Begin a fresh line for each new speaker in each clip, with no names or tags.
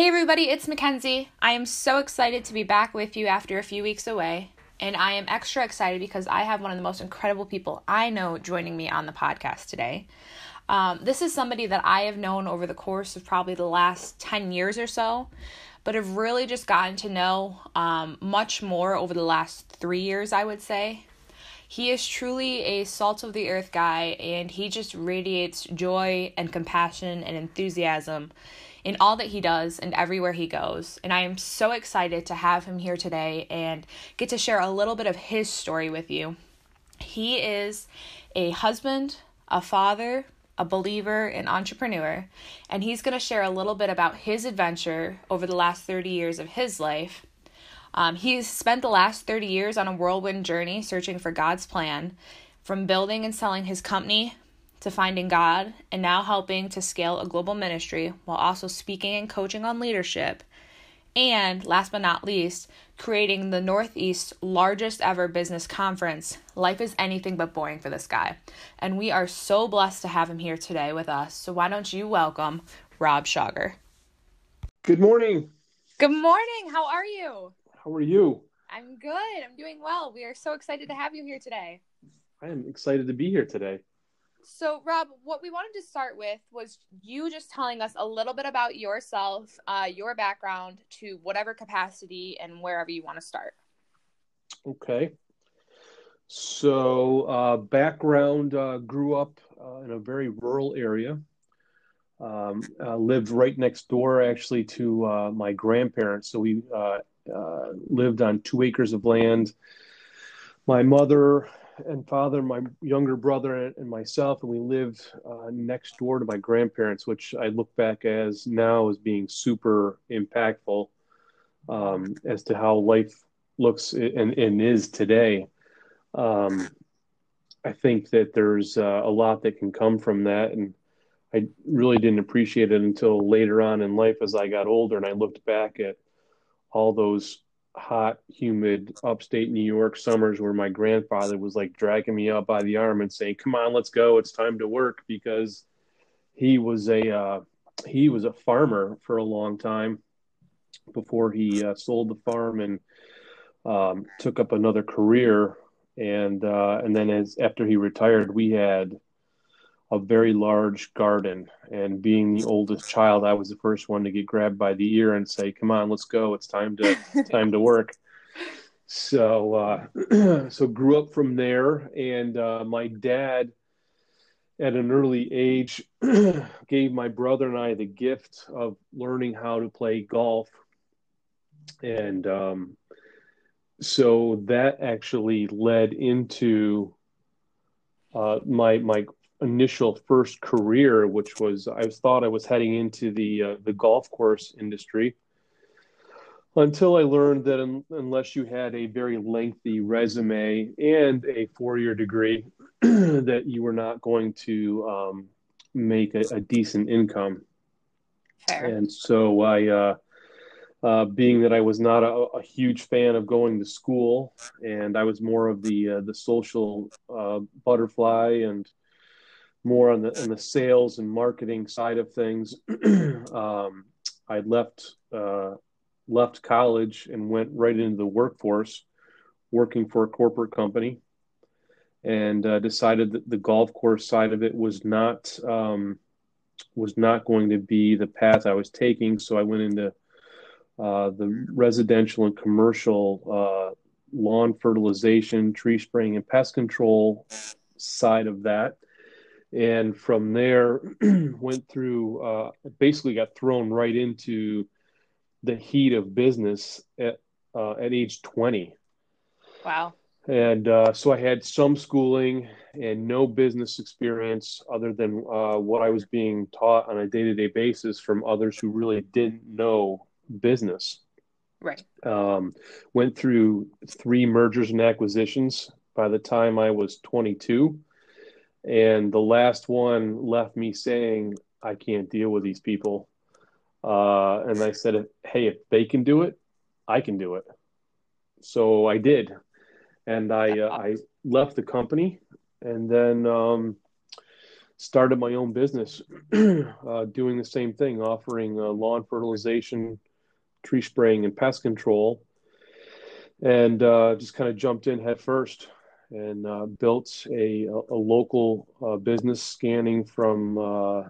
Hey everybody, it's Mackenzie. I am so excited to be back with you after a few weeks away. And I am extra excited because I have one of the most incredible people I know joining me on the podcast today. Um, this is somebody that I have known over the course of probably the last 10 years or so, but have really just gotten to know um, much more over the last three years, I would say. He is truly a salt of the earth guy, and he just radiates joy and compassion and enthusiasm in all that he does and everywhere he goes. And I am so excited to have him here today and get to share a little bit of his story with you. He is a husband, a father, a believer, an entrepreneur, and he's going to share a little bit about his adventure over the last 30 years of his life. Um, he's spent the last 30 years on a whirlwind journey searching for God's plan, from building and selling his company to finding God and now helping to scale a global ministry while also speaking and coaching on leadership. And last but not least, creating the Northeast's largest ever business conference. Life is anything but boring for this guy. And we are so blessed to have him here today with us. So why don't you welcome Rob Schauger?
Good morning.
Good morning. How are you?
How are you?
I'm good. I'm doing well. We are so excited to have you here today.
I am excited to be here today.
So, Rob, what we wanted to start with was you just telling us a little bit about yourself, uh, your background to whatever capacity and wherever you want to start.
Okay. So, uh, background uh, grew up uh, in a very rural area. Um, lived right next door, actually, to uh, my grandparents. So, we uh, lived on two acres of land. My mother and father, my younger brother, and myself, and we lived uh, next door to my grandparents, which I look back as now as being super impactful um, as to how life looks and, and is today. Um, I think that there's uh, a lot that can come from that, and I really didn't appreciate it until later on in life as I got older and I looked back at all those hot, humid upstate New York summers where my grandfather was like dragging me up by the arm and saying, "Come on, let's go. It's time to work." Because he was a uh, he was a farmer for a long time before he uh, sold the farm and um, took up another career. And uh, and then as after he retired, we had a very large garden. And being the oldest child, I was the first one to get grabbed by the ear and say, "Come on, let's go! It's time to time to work." So uh, so grew up from there, and uh, my dad, at an early age, gave my brother and I the gift of learning how to play golf, and um, so that actually led into uh, my my initial first career, which was I thought I was heading into the uh, the golf course industry, until I learned that un- unless you had a very lengthy resume and a four year degree, that you were not going to um, make a, a, decent income. Fair. And so I. Uh, uh, being that I was not a, a, huge fan of going to school, and I was more of the uh, the social uh, butterfly and more on the on the sales and marketing side of things. um, I left uh, left college and went right into the workforce, working for a corporate company, and uh, decided that the golf course side of it was not um, was not going to be the path I was taking. So I went into uh, the residential and commercial uh, lawn fertilization, tree spraying, and pest control side of that and from there went through uh, basically got thrown right into the heat of business at uh, at age 20
wow.
And uh, so i had some schooling and no business experience other than uh, what i was being taught on a day-to-day basis from others who really didn't know business.
Right.
Um, went through three mergers and acquisitions by the time i was 22 and the last one left me saying i can't deal with these people. Uh, and i said hey if they can do it i can do it. So i did. And i uh, i left the company and then um, started my own business uh, doing the same thing, offering uh, lawn fertilization, tree spraying, and pest control. And uh, just kind of jumped in head first and uh, built a, a local uh, business scanning from uh,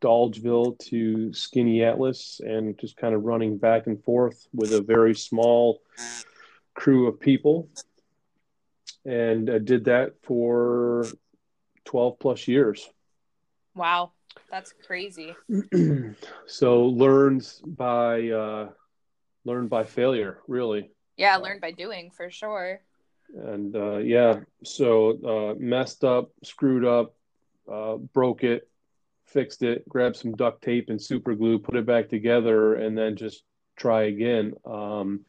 Dolgeville to Atlas, and just kind of running back and forth with a very small crew of people. And I did that for 12 plus years.
Wow, that's crazy.
so learned by uh, learned by failure, really.
Yeah, learned by doing for sure.
And uh, yeah, so uh, messed up, screwed up, uh, broke it, fixed it, grabbed some duct tape and super glue, put it back together, and then just try again. Um,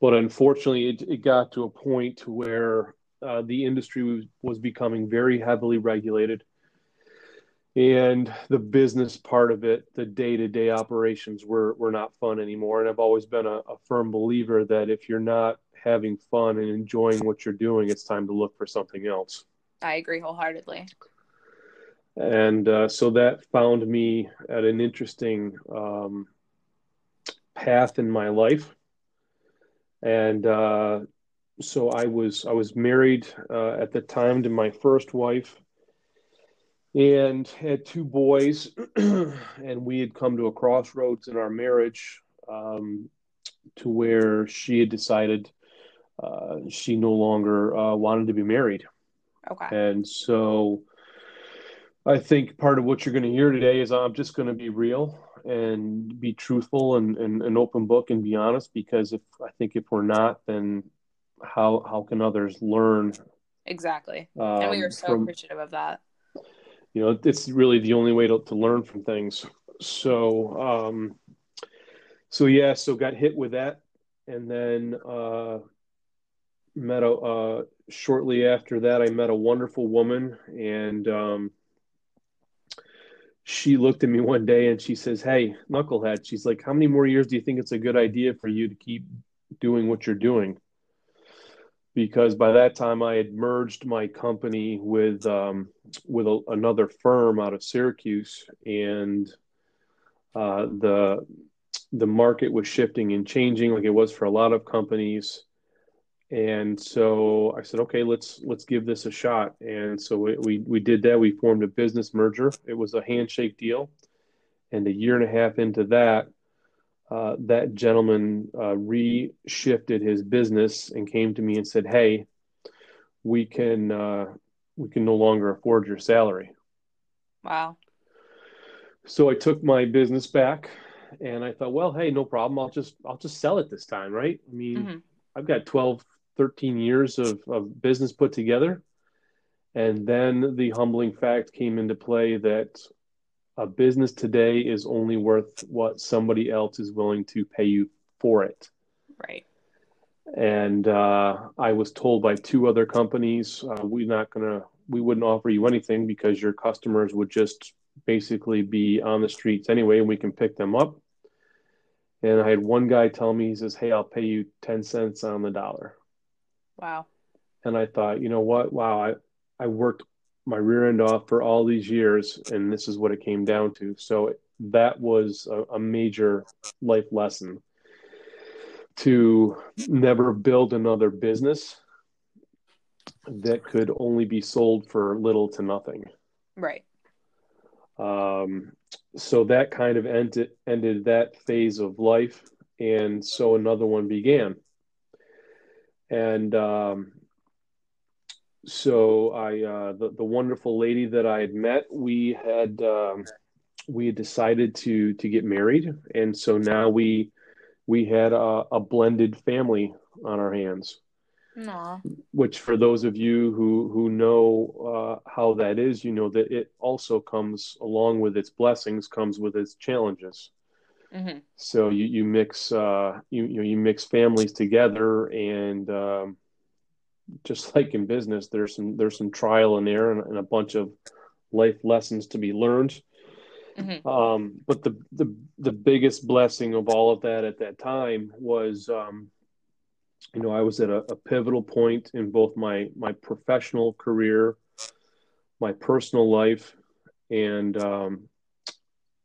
but unfortunately, it, it got to a point where uh, the industry was, was becoming very heavily regulated. And the business part of it, the day to day operations were, were not fun anymore. And I've always been a, a firm believer that if you're not having fun and enjoying what you're doing, it's time to look for something else.
I agree wholeheartedly.
And uh, so that found me at an interesting um, path in my life. And uh, so I was I was married uh, at the time to my first wife, and had two boys, and we had come to a crossroads in our marriage, um, to where she had decided uh, she no longer uh, wanted to be married.
Okay.
And so I think part of what you're going to hear today is I'm just going to be real and be truthful and, and an open book and be honest because if I think if we're not, then how how can others learn?
Exactly. Um, and we are so from, appreciative of that.
You know it's really the only way to, to learn from things. So um so yeah so got hit with that. And then uh met a uh shortly after that i met a wonderful woman and um she looked at me one day and she says hey knucklehead she's like how many more years do you think it's a good idea for you to keep doing what you're doing because by that time I had merged my company with um, with a, another firm out of Syracuse, and uh, the the market was shifting and changing like it was for a lot of companies. And so I said, okay, let's let's give this a shot. And so we, we, we did that. We formed a business merger. It was a handshake deal, and a year and a half into that, uh, that gentleman uh, reshifted his business and came to me and said, "Hey, we can uh, we can no longer afford your salary."
Wow.
So I took my business back, and I thought, well, hey, no problem. I'll just I'll just sell it this time, right? I mean, mm-hmm. I've got 12, 13 years of, of business put together. And then the humbling fact came into play that a business today is only worth what somebody else is willing to pay you for it.
Right.
And uh, I was told by two other companies, uh, we're not gonna, we wouldn't offer you anything because your customers would just basically be on the streets anyway, and we can pick them up. And I had one guy tell me, he says, "Hey, I'll pay you ten cents on the dollar."
Wow.
And I thought, you know what? Wow, I I worked my rear end off for all these years, and this is what it came down to. So that was a, a major life lesson to never build another business that could only be sold for little to nothing.
Right.
Um, so that kind of ended ended that phase of life, and so another one began. And um, so I uh, the the wonderful lady that I had met, we had um, we had decided to to get married, and so now we we had a, a blended family on our hands.
Aww.
Which, for those of you who who know uh, how that is, you know that it also comes along with its blessings, comes with its challenges.
Mm-hmm.
So you you mix uh, you you know you mix families together, and um, just like in business, there's some there's some trial and error and, and a bunch of life lessons to be learned. Mm-hmm. Um, but the, the the biggest blessing of all of that at that time was, um, you know, I was at a, a, pivotal point in both my my professional career, my personal life, and um,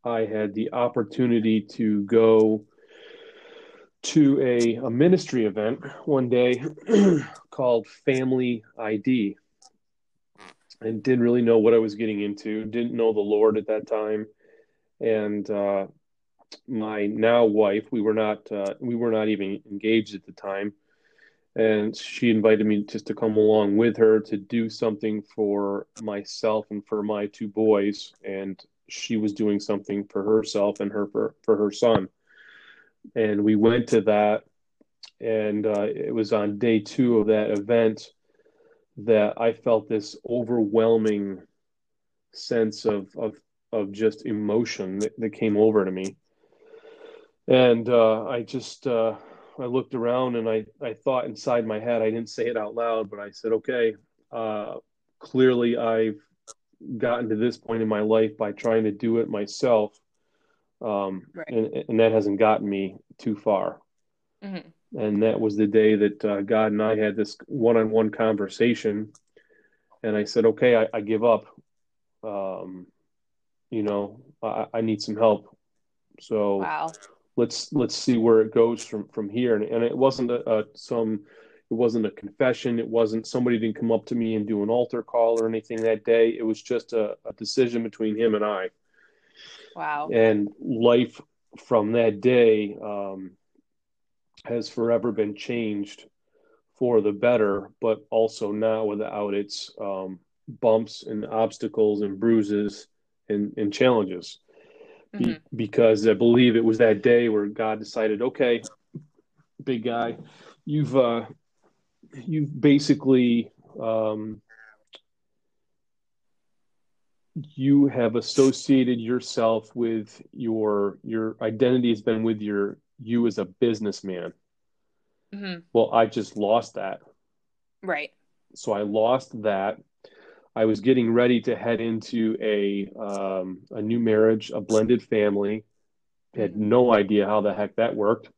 I had the opportunity to go to a, a ministry event one day called Family ID and didn't really know what I was getting into, didn't know the Lord at that time. And uh, my now wife, we were not uh, we were not even engaged at the time, and she invited me just to come along with her to do something for myself and for my two boys, and she was doing something for herself and her for, for her son. And we went to that and uh, it was on day two of that event that i felt this overwhelming sense of of of just emotion that, that came over to me. And uh, i just uh, i looked around and i i thought inside my head i didn't say it out loud but i said okay uh, clearly i've gotten to this point in my life by trying to do it myself um, right. and, and that hasn't gotten me too far. Mm-hmm. And that was the day that uh, God and I had this one-on-one conversation, and I said, "Okay, I, I give up. Um, you know, I, I, need some help. So wow. let's let's see where it goes from from here." And, and it wasn't a, a some it wasn't a confession. It wasn't somebody didn't come up to me and do an altar call or anything that day. It was just a, a decision between him and I.
Wow.
And life from that day um, has forever been changed for the better, but also now without its um, bumps and obstacles and bruises and, and challenges. Mm-hmm. Be- because I believe it was that day where God decided, okay, big guy, you've uh, you've basically um, you have associated yourself with your your identity has been with your you as a businessman. Mm-hmm. well i just lost that.
Right.
So i lost that. I was getting ready to head into a um, a new marriage a blended family. Had mm-hmm. no idea how the heck that worked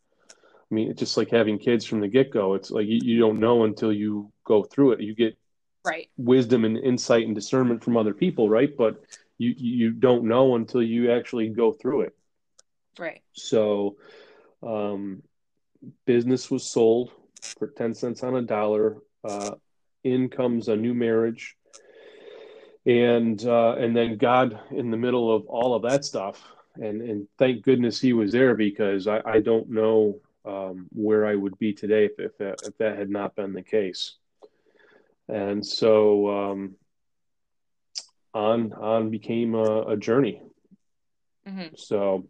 i mean it's just like having kids from the get-go. It's like you, you don't know until you go through it. You get
right.
wisdom and insight and discernment from other people right? But you you don't know until you actually go through it.
Right.
So um, business was sold for 10 cents on a dollar. Uh, in comes a new marriage. And uh, and then god in the middle of all of that stuff. And and thank goodness he was there because i, I don't know um, where i would be today if, if that, if that had not been the case and so um, on on became a, a journey. Mm-hmm. So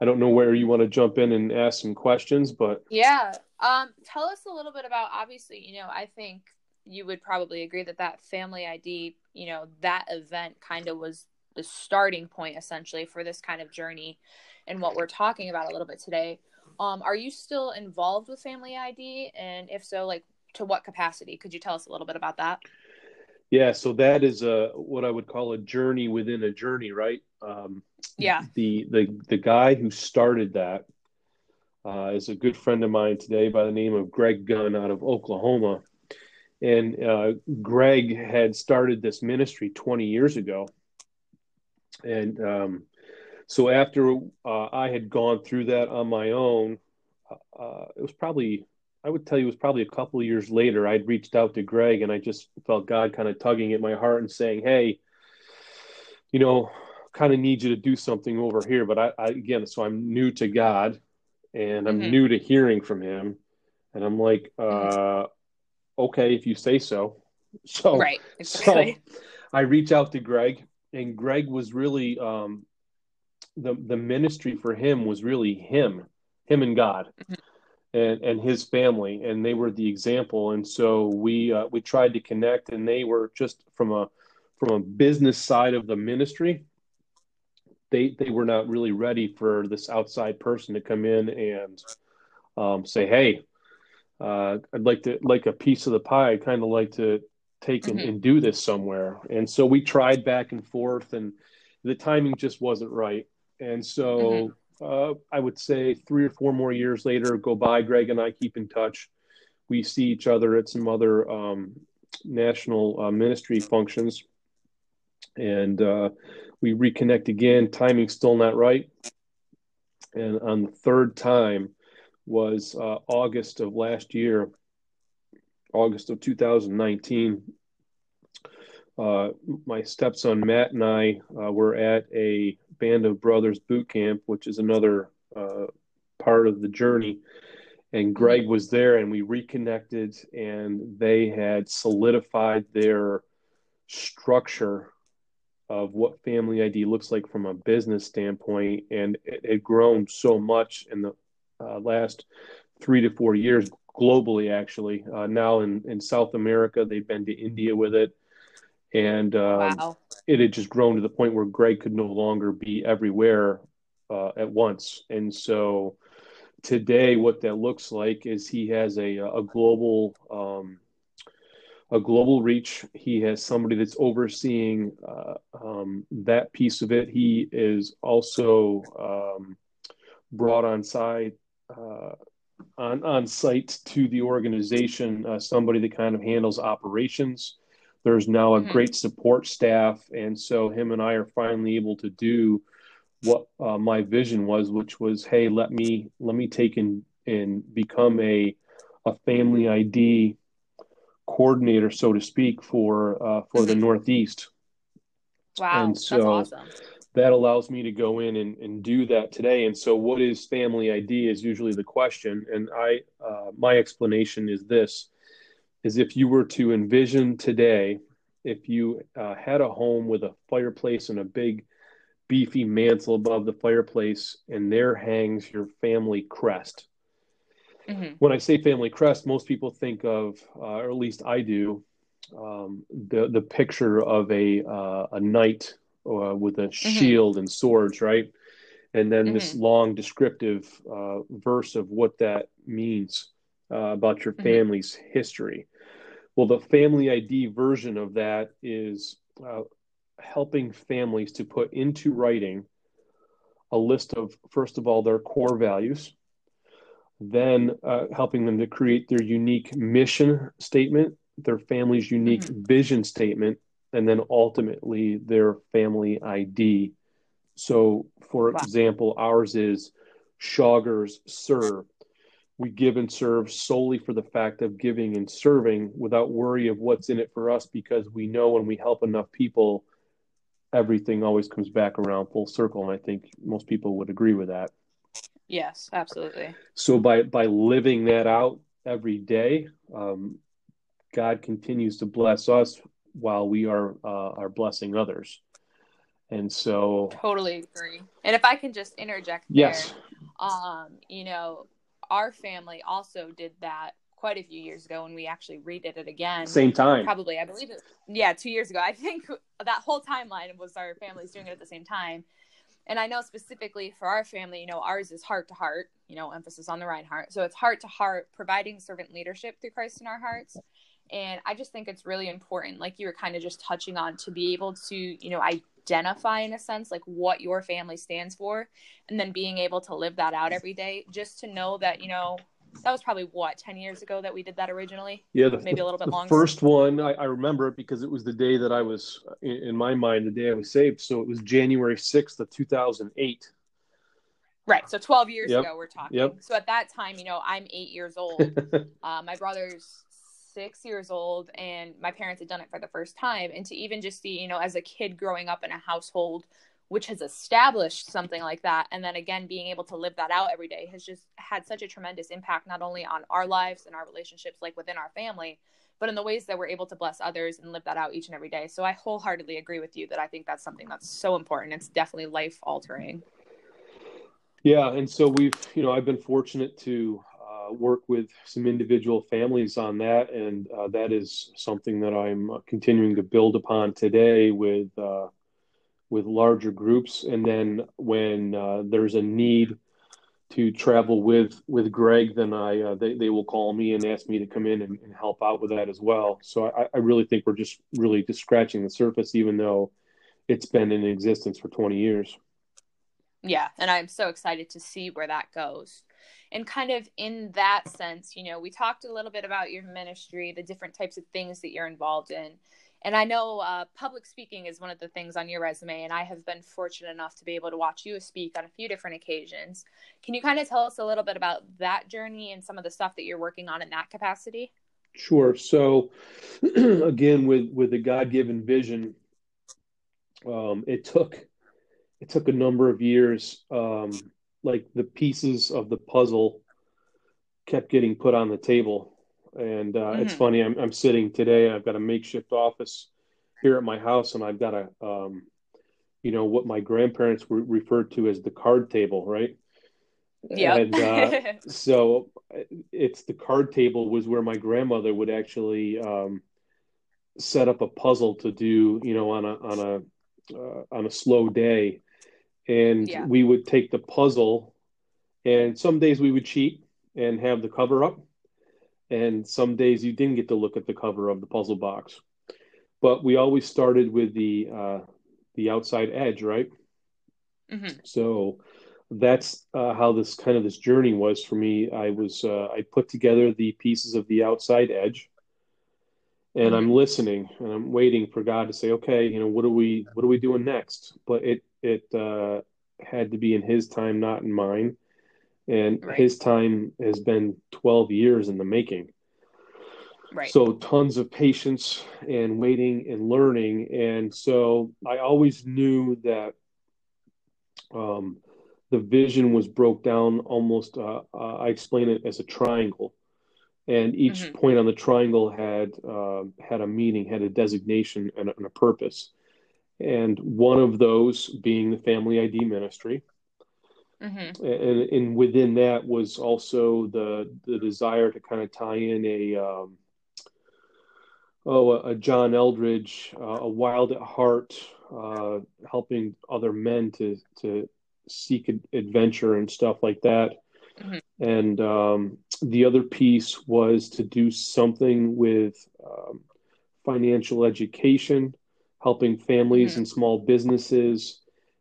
I don't know where you want to jump in and ask some questions, but
yeah, um, tell us a little bit about. Obviously, you know, I think you would probably agree that that family ID, you know, that event kind of was the starting point essentially for this kind of journey and what we're talking about a little bit today. Um, are you still involved with Family ID? And if so, like to what capacity? Could you tell us a little bit about that?
Yeah, so that is a what I would call a journey within a journey, right? Um,
yeah.
The the the guy who started that uh, is a good friend of mine today by the name of Greg Gunn out of Oklahoma, and uh, Greg had started this ministry 20 years ago, and um, so after uh, I had gone through that on my own, uh, it was probably I would tell you it was probably a couple of years later. I'd reached out to Greg and I just felt God kind of tugging at my heart and saying, "Hey, you know, kind of need you to do something over here." But I, I again, so I'm new to God and I'm mm-hmm. new to hearing from Him, and I'm like, uh, "Okay, if you say so." So,
right, exactly.
so I reach out to Greg, and Greg was really um, the the ministry for him was really him, him and God. Mm-hmm and, and his family, and they were the example. And so we uh, we tried to connect, and they were just from a from a business side of the ministry. They they were not really ready for this outside person to come in and um, say, "Hey, uh, I'd like to like a piece of the pie. I'd kind of like to take mm-hmm. and, and do this somewhere." And so we tried back and forth, and the timing just wasn't right. And so. Mm-hmm uh, I would say three or four more years later go by. Greg and I keep in touch. We see each other at some other um, national uh, ministry functions, and uh, We reconnect again. Timing's still not right. And on the third time was uh, August of last year, August of 2019. Uh, my stepson Matt and I uh, were at a Band of Brothers boot camp, which is another uh, part of the journey. And Greg was there, and we reconnected, and they had solidified their structure of what Family ID looks like from a business standpoint, and it had grown so much in the uh, last three to four years globally. Actually, uh, now in in South America, they've been to India with it, and um, wow. it had just grown to the point where Greg could no longer be everywhere uh, at once, and so today, what that looks like is he has a a global um, a global reach. He has somebody that's overseeing uh, um, that piece of it. He is also um, brought on site uh, on on site to the organization. Uh, somebody that kind of handles operations. There's now a mm-hmm. great support staff, and so him and I are finally able to do what uh, my vision was, which was, hey, let me let me take and and become a a family ID coordinator, so to speak, for uh, for the mm-hmm. Northeast.
Wow, and so that's awesome.
That allows me to go in and, and do that today. And so, what is family ID is usually the question. And I, uh, my explanation is this: is if you were to envision today, if you uh, had a home with a fireplace and a big, beefy mantle above the fireplace, and there hangs your family crest Mm-hmm. When I say family crest, most people think of, uh, or at least I do, um, the the picture of a uh, a knight uh, with a mm-hmm. shield and swords, right? And then mm-hmm. this long descriptive uh, verse of what that means uh, about your mm-hmm. family's history. Well, the family ID version of that is uh, helping families to put into writing a list of, first of all, their core values then uh, helping them to create their unique mission statement, their family's unique mm-hmm. vision statement, and then ultimately their family ID. So, for wow. example, ours is Shoggers Serve. We give and serve solely for the fact of giving and serving without worry of what's in it for us because we know when we help enough people, everything always comes back around full circle. And I think most people would agree with that.
Yes, absolutely.
So by by living that out every day, um, God continues to bless us while we are uh, are blessing others. And so
totally agree. And if I can just interject
yes.
There, um, you know, our family also did that quite a few years ago and we actually redid it again.
Same time.
Probably, I believe it. Yeah, two years ago. I think that whole timeline was our families doing it at the same time and I know specifically for our family, you know, ours is heart to heart, you know, emphasis on the right heart. So it's heart to heart, providing servant leadership through Christ in our hearts. And I just think it's really important, like you were kind of just touching on, to be able to, you know, identify in a sense, like what your family stands for, and then being able to live that out every day, just to know that, you know, that was probably what 10 years ago that we did that originally?
Yeah the,
maybe a little bit longer?
first one I, I, remember it because it was the day that i was in, in, my mind the day i was saved. So it was january 6th of 2008
right so 12 years yep. ago we're talking.
Yep.
so at that time you know i'm eight years old. Uh, my brother's six years old and my parents had done it for the first time and to even just see you know as a kid growing up in a household which has established something like that and then again being able to live that out every day has just had such a tremendous impact not only on our lives and our relationships like within our family but in the ways that we're able to bless others and live that out each and every day. So i wholeheartedly agree with you that i think that's something that's so important. It's definitely life altering
yeah and so we've you know i've been fortunate to uh, work with some individual families on that and uh, that is something that i'm continuing to build upon today with uh, with larger groups, and then when uh, there's a need to travel with with Greg, then I uh, they they will call me and ask me to come in and, and help out with that as well. So I, I, really think we're just really just scratching the surface, even though it's been in existence for 20 years.
Yeah, and I'm so excited to see where that goes. And kind of in that sense, you know, we talked a little bit about your ministry, the different types of things that you're involved in and I know uh, public speaking is one of the things on your resume, and I have been fortunate enough to be able to watch you speak on a few different occasions. Can you kind of tell us a little bit about that journey and some of the stuff that you're working on in that capacity?
Sure. So, again, with with the God given vision, um, it took it took a number of years. Um, like the pieces of the puzzle kept getting put on the table and uh, mm-hmm. it's funny, I'm, I'm sitting today, I've got a makeshift office here at my house, and I've got a, um, you know, what my grandparents were referred to as the card table, right?
Yeah. And uh,
so it's the card table was where my grandmother would actually um, set up a puzzle to do, you know, on a on a uh, on a slow day, and yeah. we would take the puzzle, and some days we would cheat and have the cover up, and some days you didn't get to look at the cover of the puzzle box. But we always started with the uh, the outside edge, right? Mm-hmm. So that's uh, how this kind of this journey was for me. I was uh, I put together the pieces of the outside edge, and mm-hmm. I'm listening and I'm waiting for God to say, okay, you know, what are we what are we doing next? But it it uh, had to be in His time, not in mine and right. his time has been 12 years in the making
right
so tons of patience and waiting and learning and so i always knew that um, the vision was broke down almost uh, uh, i explain it as a triangle and each mm-hmm. point on the triangle had uh, had a meaning had a designation and a, and a purpose and one of those being the family id ministry Mm-hmm. And, and within that was also the the desire to kind of tie in a um, oh a, a John Eldredge, uh, a wild at heart, uh, helping other men to to seek adventure and stuff like that. Mm-hmm. And um, the other piece was to do something with um, financial education, helping families mm-hmm. and small businesses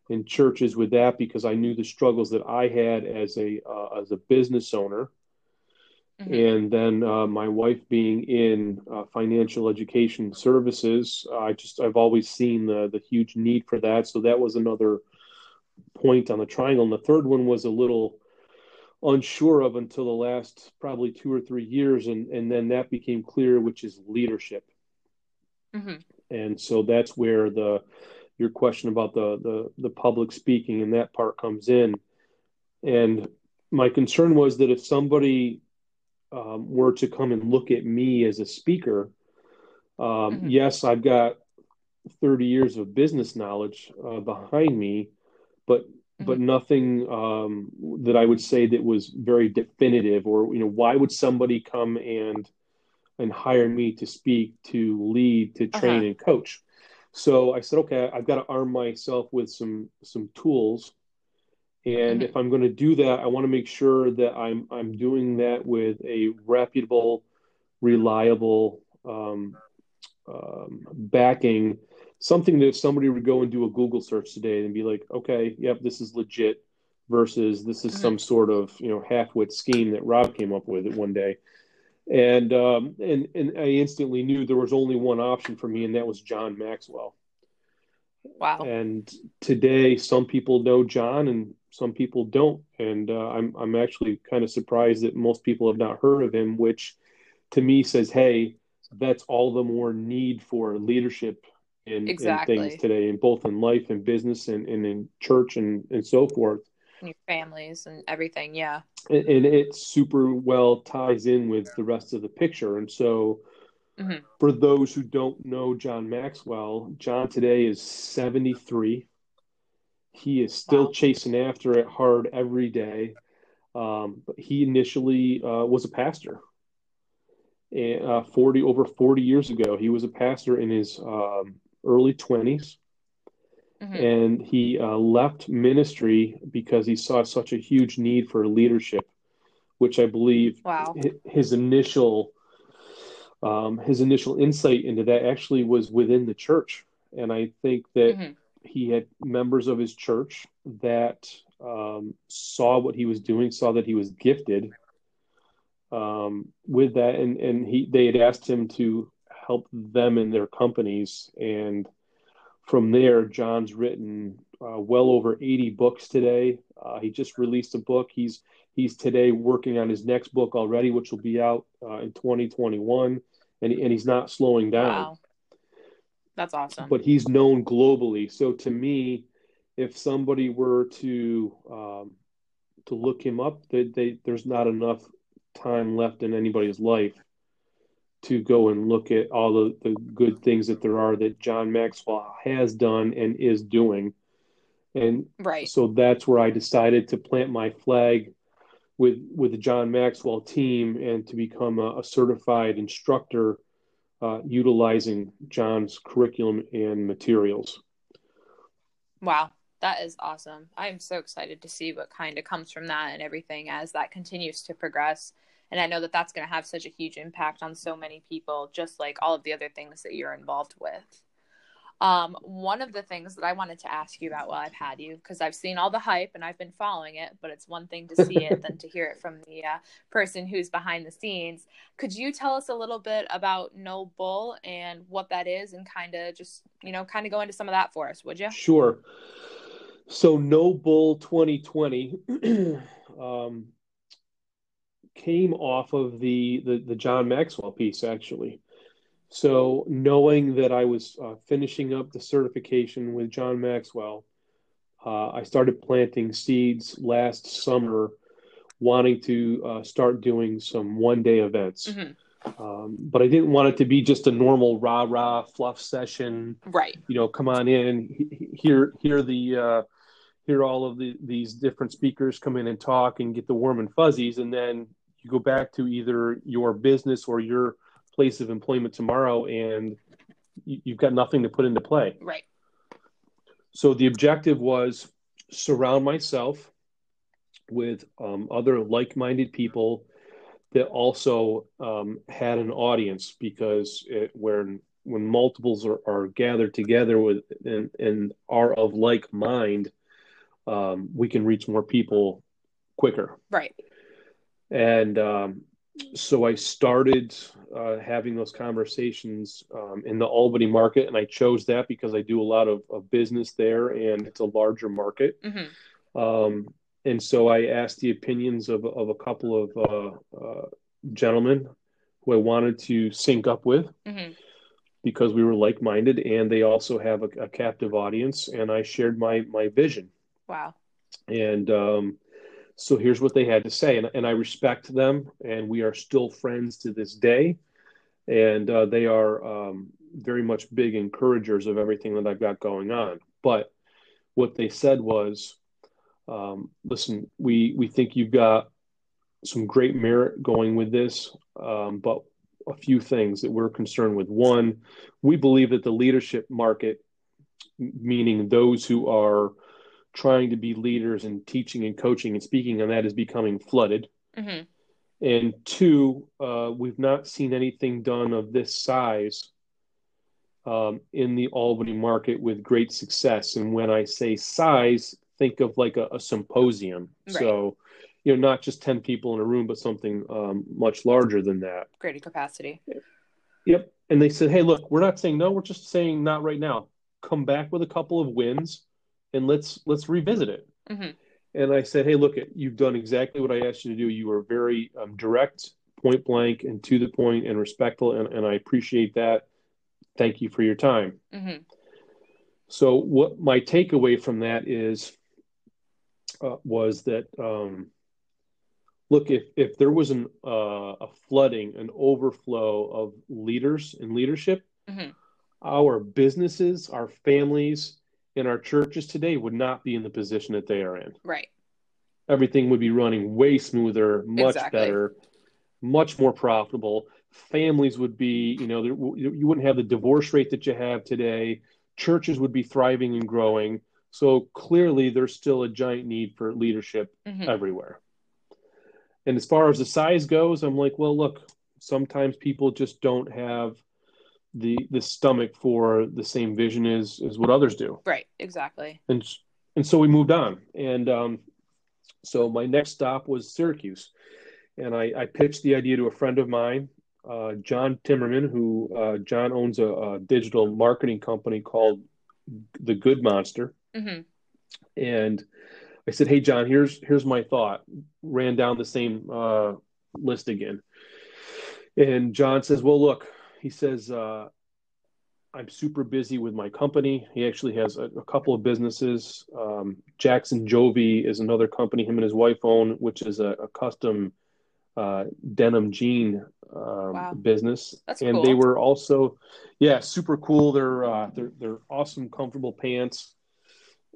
and churches with that because I knew the struggles that I had as a uh, as a business owner, mm-hmm. and then uh, my wife being in uh, financial education services. I just I've always seen the the huge need for that, so that was another point on the triangle. And the third one was a little unsure of until the last probably two or three years, and and then that became clear, which is leadership. Mm-hmm. And so that's where the your question about the, the the public speaking and that part comes in and my concern was that if somebody um, were to come and look at me as a speaker um, mm-hmm. yes i've got 30 years of business knowledge uh, behind me but mm-hmm. but nothing um, that i would say that was very definitive or you know why would somebody come and and hire me to speak to lead to train uh-huh. and coach so I said, okay, I've got to arm myself with some some tools, and mm-hmm. if I'm going to do that, I want to make sure that I'm I'm doing that with a reputable, reliable um, um, backing. Something that if somebody would go and do a Google search today and be like, okay, yep, this is legit, versus this is mm-hmm. some sort of you know half-wit scheme that Rob came up with it one day and um, and and I instantly knew there was only one option for me, and that was John Maxwell.
Wow!
And today, some people know John, and some people don't, and uh, I'm I'm actually kind of surprised that most people have not heard of him, which to me says, hey, that's all the more need for leadership in, exactly. in things today, in both in life and business and, and in church and and so forth And
your families and everything. Yeah.
And, and, it super well ties in with the rest of the picture. And so, mm-hmm. for those who don't know John Maxwell, John today is 73. He is still wow. chasing after it hard every day. Um, but he initially uh, was a pastor. And, uh, 40 over 40 years ago, he was a pastor in his um, early 20s Mm-hmm. And he uh, left ministry because he saw such a huge need for leadership, which I believe
wow.
his initial um, his initial insight into that actually was within the church. And I think that mm-hmm. he had members of his church that um, saw what he was doing, saw that he was gifted um, with that, and and he they had asked him to help them in their companies. And from there, John's written uh, well over 80 books today. Uh, he just released a book. He's he's today working on his next book already, which will be out uh, in 2021, and and he's not slowing down. Wow.
That's awesome.
But he's known globally. So to me, if somebody were to um, to look him up, they, they, there's not enough time left in anybody's life to go and look at all the, the good things that there are that John Maxwell has done and is doing. And
right.
so that's where I decided to plant my flag with with the John Maxwell team and to become a, a certified instructor uh, utilizing John's curriculum and materials.
Wow, that is awesome. I am so excited to see what kind of comes from that and everything as that continues to progress. And I know that that's going to have such a huge impact on so many people, just like all of the other things that you're involved with. Um, one of the things that I wanted to ask you about while I've had you, because I've seen all the hype and I've been following it, but it's one thing to see it than to hear it from the uh, person who's behind the scenes. Could you tell us a little bit about No Bull and what that is, and kind of just you know kind of go into some of that for us, would you?
Sure. So No Bull 2020 um, came off of the, the the John Maxwell piece actually. So, knowing that I was uh, finishing up the certification with John Maxwell, uh, I started planting seeds last summer, wanting to uh, start doing some one day events. Mm-hmm. Um, but I didn't want it to be just a normal rah rah fluff session.
Right.
You know, come on in, hear hear the uh, hear all of the, these different speakers come in and talk and get the warm and fuzzies, and then you go back to either your business or your place of employment tomorrow and you've got nothing to put into play.
Right.
So the objective was surround myself with um, other like-minded people that also um, had an audience because it, when when multiples are, are gathered together with and, and, are of like mind, um, we can reach more people quicker.
Right.
And um, so I started uh, having those conversations um, in the Albany market, and I chose that because I do a lot of, of business there, and it's a larger market. Mm-hmm. Um, and so I asked the opinions of, of a couple of uh, uh, gentlemen who I wanted to sync up with mm-hmm. because we were like minded, and they also have a, a, captive audience. And I shared my my vision.
Wow.
And um, so here's what they had to say, and, and I respect them, and we are still friends to this day. And uh, they are um, very much big encouragers of everything that I've got going on. But what they said was, um, "Listen, we we think you've got some great merit going with this, um, but a few things that we're concerned with. One, we believe that the leadership market, meaning those who are trying to be leaders and teaching and coaching and speaking, and that is becoming flooded. Mm-hmm. And two, uh, we've not seen anything done of this size um, in the Albany market with great success. And when I say size, think of like a, a symposium. Right. So, you know, not just 10 people in a room, but something um, much larger than that.
Greater capacity.
Yep. And they said, hey, look, we're not saying no, we're just saying not right now. Come back with a couple of wins and let's let's revisit it. Mm-hmm. And I said, hey, look, you've done exactly what I asked you to do. You were very um, direct, point blank, and to the point, and respectful, and, and I appreciate that. Thank you for your time. Mm-hmm. So, what my takeaway from that is uh, was that um, look, if if there was an uh, a flooding, an overflow of leaders and leadership, mm-hmm. our businesses, our families, in our churches today would not be in the position that they are in.
Right.
Everything would be running way smoother, much exactly. better, much more profitable. Families would be, you know, you wouldn't have the divorce rate that you have today. Churches would be thriving and growing. So clearly, there's still a giant need for leadership mm-hmm. everywhere. And as far as the size goes, I'm like, well, look, sometimes people just don't have the the stomach for the same vision as as what others do.
Right. Exactly.
And and so we moved on, and um, so my next stop was Syracuse, and I, I pitched the idea to a friend of mine uh, John Timmerman, who uh, John owns a, a, digital marketing company called The Good Monster.
Mm-hmm.
And I said, "Hey, John, here's here's my thought." Ran down the same uh, list again, and John says, "Well, look," he says, uh, "I'm super busy with my company. He actually has a, a couple of businesses. Um, Jackson Jovi is another company him and his wife own, which is a, a custom." Uh, denim jean um, wow. business,
That's
and
cool.
they were also, yeah, super cool. They're uh, they're they're awesome, comfortable pants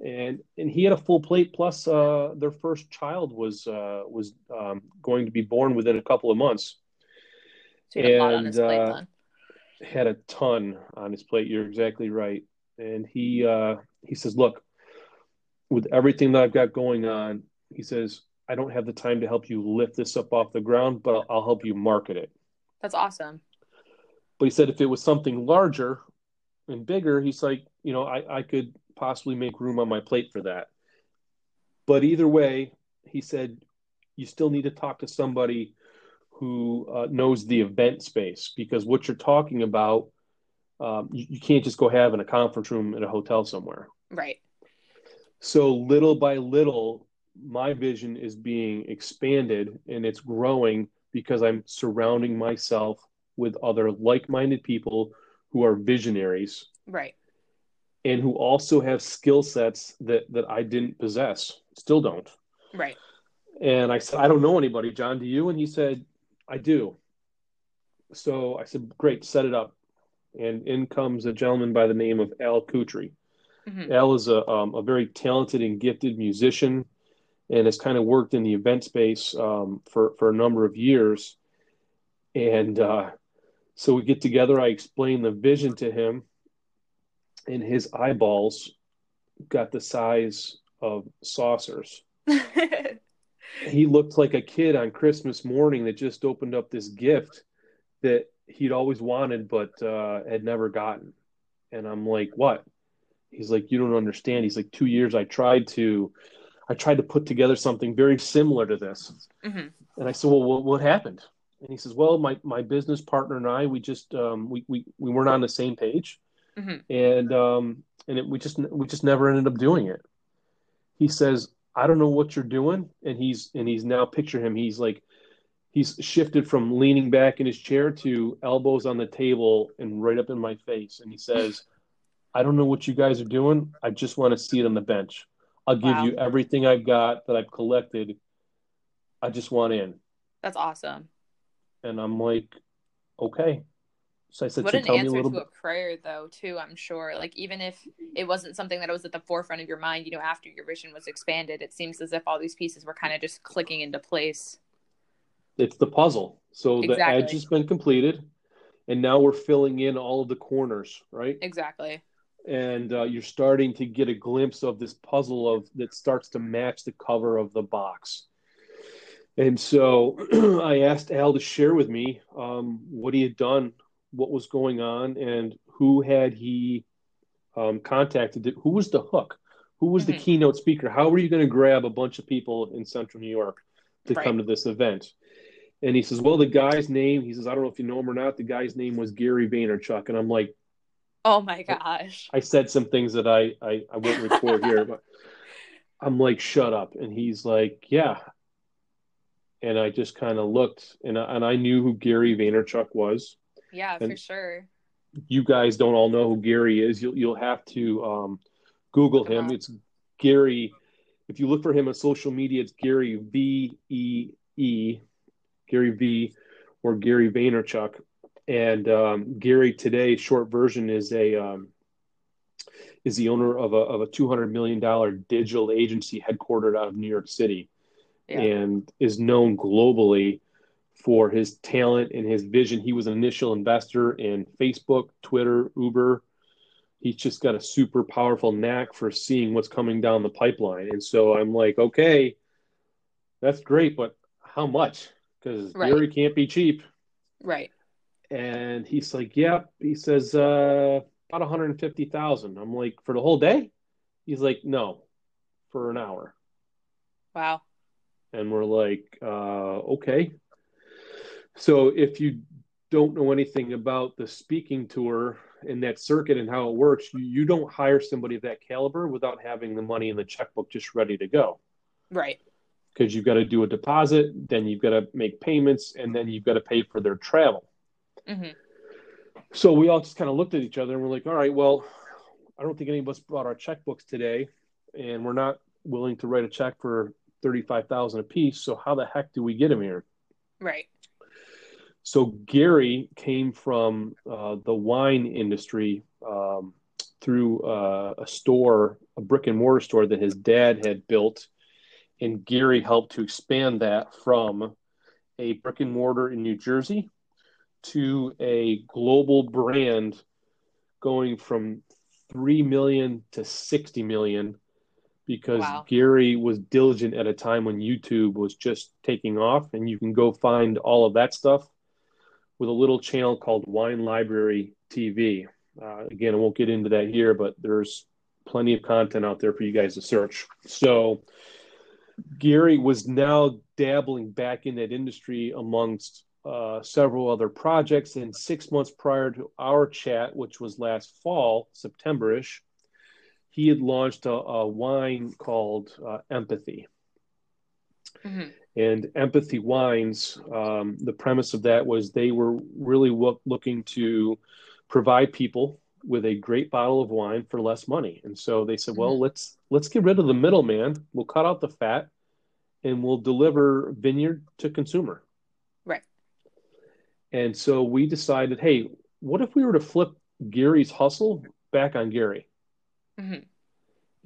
and and he had a full plate plus uh, their first child was uh, was um, going to be born within a couple of months.
So and, plate, uh,
had a ton on his plate. You're exactly right. And he uh, he says, "Look, with everything that I've got going on, he says I don't have the time to help you lift this up off the ground, but I'll, I'll help you market it."
That's awesome.
But he said if it was something larger and bigger, he's like, you know, I, I could possibly make room on my plate for that. But either way, he said, you still need to talk to somebody who uh, knows the event space because what you're talking about, um, you, you can't just go have in a conference room in a hotel somewhere.
Right.
So little by little, my vision is being expanded and it's growing because I'm surrounding myself with other like minded people who are visionaries.
Right
and who also have skill sets that that I didn't possess, still don't.
Right.
And I said, I don't know anybody, John. Do you? And he said, I do. So I said, great, set it up. And in comes a gentleman by the name of Al Kutri. Mm-hmm. Al is a um, a very talented and gifted musician, and has kind of worked in the event space um, for for a number of years. And uh, so we get together. I explain the vision to him, and his eyeballs got the size of saucers. he looked like a kid on Christmas morning that just opened up this gift that he'd always wanted but uh, had never gotten. And I'm like, what? He's like, you don't understand. He's like, two years I tried to, I tried to put together something very similar to this. Mm-hmm. And I said, well, what, what, happened? And he says, well, my, my business partner and I, we just, um, we, we, we weren't on the same page mm-hmm. and um, and it, we just we just never ended up doing it. He says, "I don't know what you're doing," and he's and he's now picture him. He's like he's shifted from leaning back in his chair to elbows on the table and right up in my face, and he says, "I don't know what you guys are doing. I just want to see it on the bench. I'll give wow. you everything I've got that I've collected. I just want in."
That's awesome.
And I'm like, okay.
So I said, what so an answer a to bit. a prayer, though, too. I'm sure. Like even if it wasn't something that was at the forefront of your mind, you know, after your vision was expanded, it seems as if all these pieces were kind of just clicking into place.
It's the puzzle. So exactly. the edge has been completed, and now we're filling in all of the corners, right?
Exactly.
And uh, you're starting to get a glimpse of this puzzle of that starts to match the cover of the box. And so I asked Al to share with me um, what he had done what was going on and who had he um, contacted? Who was the hook? Who was mm-hmm. the keynote speaker? How were you going to grab a bunch of people in Central New York to right. come to this event? And he says, "Well, the guy's name." He says, "I don't know if you know him or not. The guy's name was Gary Vaynerchuk." And I'm like,
"Oh my gosh!"
I, I said some things that I I, I won't record here, but I'm like, "Shut up!" And he's like, "Yeah." And I just kind of looked, and I, and I knew who Gary Vaynerchuk was.
Yeah, and for sure.
You guys don't all know who Gary is. You'll you'll have to um, Google him. It's Gary. If you look for him on social media, it's Gary V E E, Gary V, or Gary Vaynerchuk. And um, Gary today, short version, is a um, is the owner of a of a two hundred million dollar digital agency headquartered out of New York City, yeah. and is known globally for his talent and his vision. He was an initial investor in Facebook, Twitter, Uber. He's just got a super powerful knack for seeing what's coming down the pipeline. And so I'm like, okay, that's great, but how much? Because right. Gary can't be cheap.
Right.
And he's like, yeah. He says, uh, about 150,000. I'm like, for the whole day? He's like, no, for an hour.
Wow.
And we're like, uh, okay. So if you don't know anything about the speaking tour and that circuit and how it works, you, you don't hire somebody of that caliber without having the money in the checkbook just ready to go.
Right.
Because you've got to do a deposit, then you've got to make payments, and then you've got to pay for their travel.
Mm-hmm.
So we all just kind of looked at each other and we're like, all right, well, I don't think any of us brought our checkbooks today, and we're not willing to write a check for thirty-five thousand a piece. So how the heck do we get them here?
Right.
So Gary came from uh, the wine industry um, through uh, a store, a brick and mortar store that his dad had built, and Gary helped to expand that from a brick and mortar in New Jersey to a global brand going from 3 million to 60 million because
Wow.
Gary was diligent at a time when YouTube was just taking off and you can go find all of that stuff with a little channel called Wine Library TV. Uh, again, I won't get into that here, but there's plenty of content out there for you guys to search. So Gary was now dabbling back in that industry amongst uh, several other projects. And six months prior to our chat, which was last fall, September-ish, he had launched a, a wine called uh, Empathy.
Mm-hmm.
And Empathy Wines, um, the premise of that was they were really wo- looking to provide people with a great bottle of wine for less money. And so they said, well, let's let's get rid of the middleman. We'll cut out the fat, and we'll deliver vineyard to consumer.
Right.
And so we decided, hey, what if we were to flip Gary's hustle back on Gary?
Mm-hmm.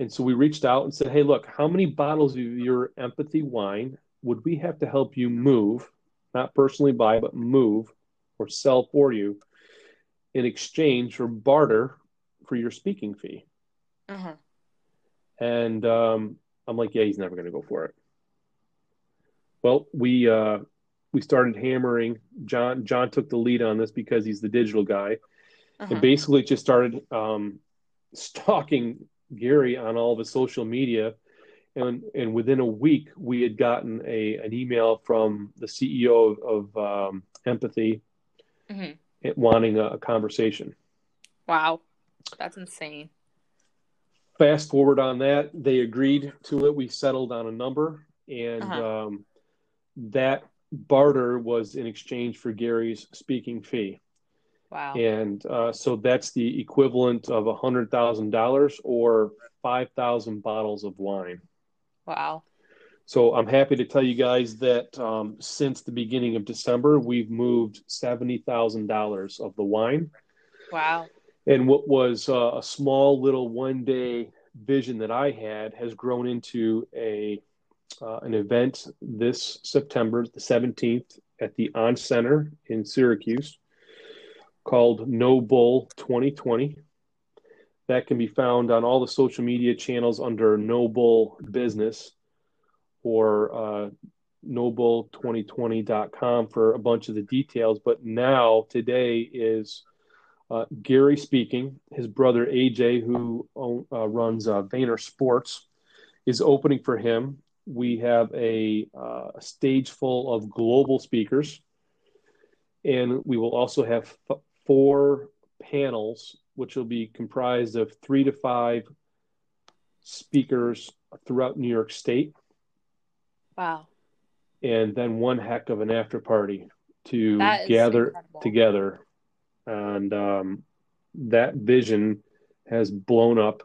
And so we reached out and said, hey, look, how many bottles of your empathy wine would we have to help you move, not personally buy, but move or sell for you in exchange for barter for your speaking fee?
Uh-huh.
And um, I'm like, yeah, he's never going to go for it. Well, we uh, we started hammering. John John took the lead on this because he's the digital guy,
Uh-huh.
and basically just started um, stalking Gary on all of his social media. And, and within a week, we had gotten a an email from the CEO of, of um, Empathy
Mhm.
wanting a, a conversation.
Wow. That's insane.
Fast forward on that, they agreed to it. We settled on a number, and
Uh-huh.
um, that barter was in exchange for Gary's speaking fee.
Wow.
And uh, so that's the equivalent of $100,000 or 5,000 bottles of wine.
Wow.
So I'm happy to tell you guys that um, since the beginning of December, we've moved $70,000 of the wine.
Wow.
And what was uh, a small little one day vision that I had has grown into a uh, an event this September the 17th at the Oncenter in Syracuse called No Bull 2020. That can be found on all the social media channels under No Bull Business or uh, noble2020.com for a bunch of the details. But now, today is uh, Gary speaking. His brother AJ, who uh, runs uh, Vayner Sports, is opening for him. We have a, uh, stage full of global speakers, and we will also have f- four panels, which will be comprised of three to five speakers throughout New York State
Wow.
and then one heck of an after party to gather
incredible.
together. And um, that vision has blown up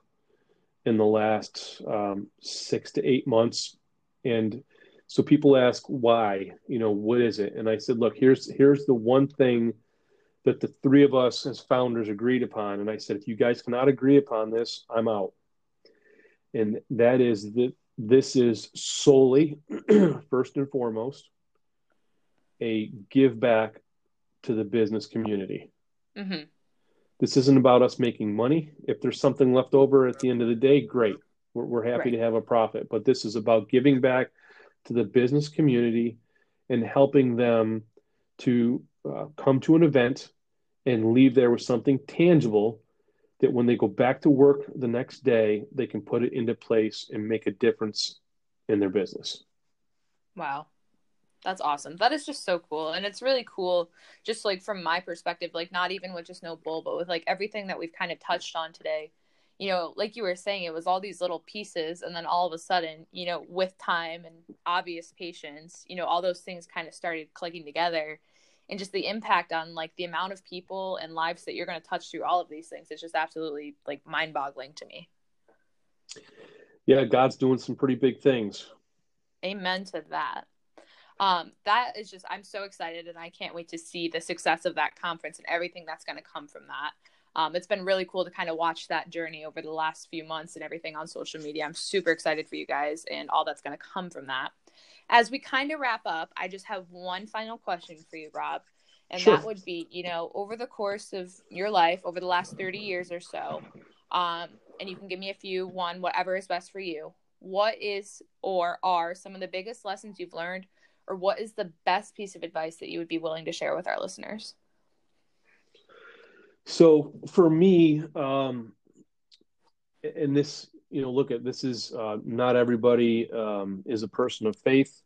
in the last um, six to eight months. And so people ask why, you know, what is it? And I said, look, here's here's the one thing that the three of us as founders agreed upon. And I said, if you guys cannot agree upon this, I'm out. And that is that this is solely, first and foremost, a give back to the business community.
Mm-hmm.
This isn't about us making money. If there's something left over at the end of the day, great. We're, we're happy
Right.
to have a profit. But this is about giving back to the business community and helping them to uh, come to an event and leave there with something tangible that when they go back to work the next day, they can put it into place and make a difference in their business.
Wow. That's awesome. That is just so cool. And it's really cool, just like from my perspective, like not even with just no bull, but with like everything that we've kind of touched on today. You know, like you were saying, it was all these little pieces. And then all of a sudden, you know, with time and obvious patience, you know, all those things kind of started clicking together. And just the impact on like the amount of people and lives that you're going to touch through all of these things is just absolutely like mind boggling to me.
Yeah, God's doing some pretty big things.
Amen to that um, that is just i'm so excited and i can't wait to see the success of that conference and everything that's going to come from that um, it's been really cool to kind of watch that journey over the last few months and everything on social media i'm super excited for you guys and all that's going to come from that as we kind of wrap up i just have one final question for you rob and sure. that would be you know over the course of your life over the last 30 years or so um, and you can give me a few one whatever is best for you what is or are some of the biggest lessons you've learned or what is the best piece of advice that you would be willing to share with our listeners?
So for me, um, and this, you know, look at this is uh, not everybody um, is a person of faith,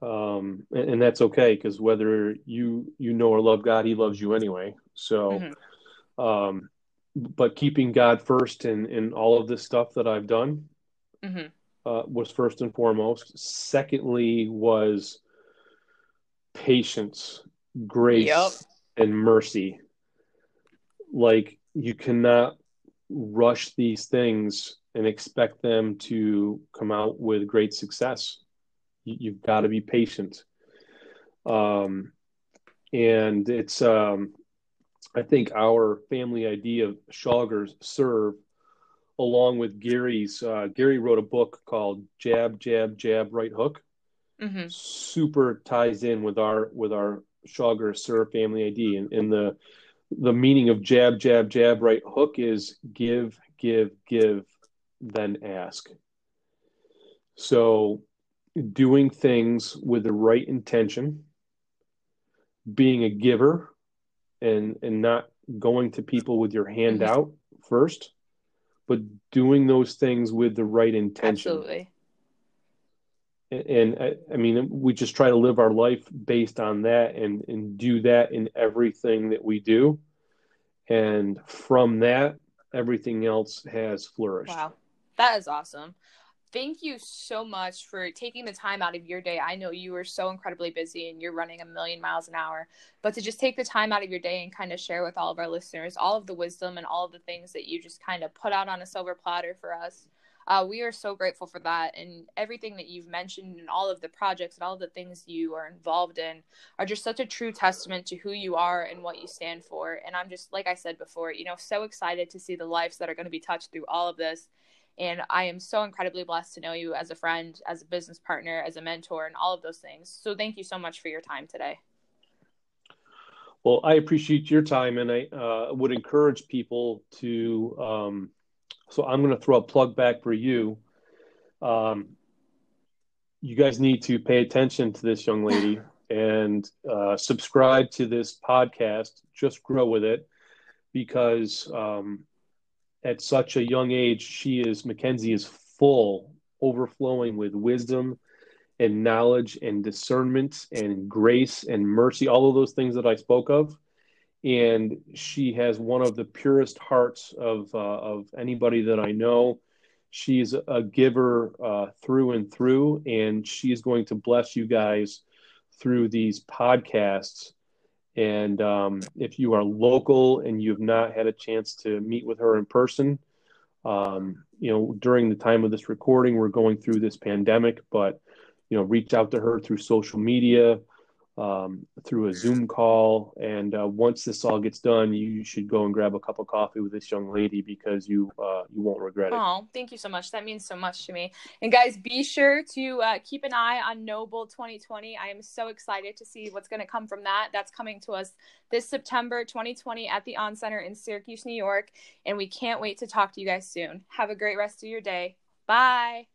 um, and, and, that's okay because whether you you know or love God, He loves you anyway. So, mm-hmm. um, but keeping God first in in all of this stuff that I've done. Mm-hmm uh, was first and foremost. Secondly, was patience, grace, yep. and mercy. Like you cannot rush these things and expect them to come out with great success. You, have got to be patient. Um, and it's, um, I think our family idea of Shawgers serve along with Gary's. Uh, Gary wrote a book called Jab, Jab, Jab, Right Hook. Mm-hmm. Super ties in with our with our Shawger Sir family ID, and, and the the meaning of jab, jab, jab, right hook is give, give, give, then ask. So, doing things with the right intention, being a giver, and and not going to people with your hand mm-hmm. out first, but doing those things with the right intention.
Absolutely.
And, I, I, mean, we just try to live our life based on that and, and do that in everything that we do. And from that, everything else has flourished.
Wow. That is awesome thank you so much for taking the time out of your day. I know you are so incredibly busy and you're running a million miles an hour, but to just take the time out of your day and kind of share with all of our listeners all of the wisdom and all of the things that you just kind of put out on a silver platter for us. Uh, we are so grateful for that. And everything that you've mentioned and all of the projects and all the things you are involved in are just such a true testament to who you are and what you stand for. And I'm just, like I said before, you know, so excited to see the lives that are going to be touched through all of this and I am so incredibly blessed to know you as a friend, as a business partner, as a mentor, and all of those things. So thank you so much for your time today.
Well, I appreciate your time, and I uh, would encourage people to. Um, so I'm going to throw a plug back for you. Um, you guys need to pay attention to this young lady and uh, subscribe to this podcast. Just grow with it because um, at such a young age, she is Mackenzie is full, overflowing with wisdom and knowledge and discernment and grace and mercy, all of those things that I spoke of. And she has one of the purest hearts of uh, of anybody that I know. She's a giver uh, through and through, and she is going to bless you guys through these podcasts and um, if you are local and you have not had a chance to meet with her in person, um, you know, during the time of this recording, we're going through this pandemic, but, you know, reach out to her through social media, um, through a Zoom call. And uh, once this all gets done, you should go and grab a cup of coffee with this young lady because you uh, you won't regret it.
Oh, thank you so much. That means so much to me. And guys, be sure to uh, keep an eye on No Bull 2020. I am so excited to see what's going to come from that. That's coming to us this September 2020 at the Oncenter in Syracuse, New York. And we can't wait to talk to you guys soon. Have a great rest of your day. Bye.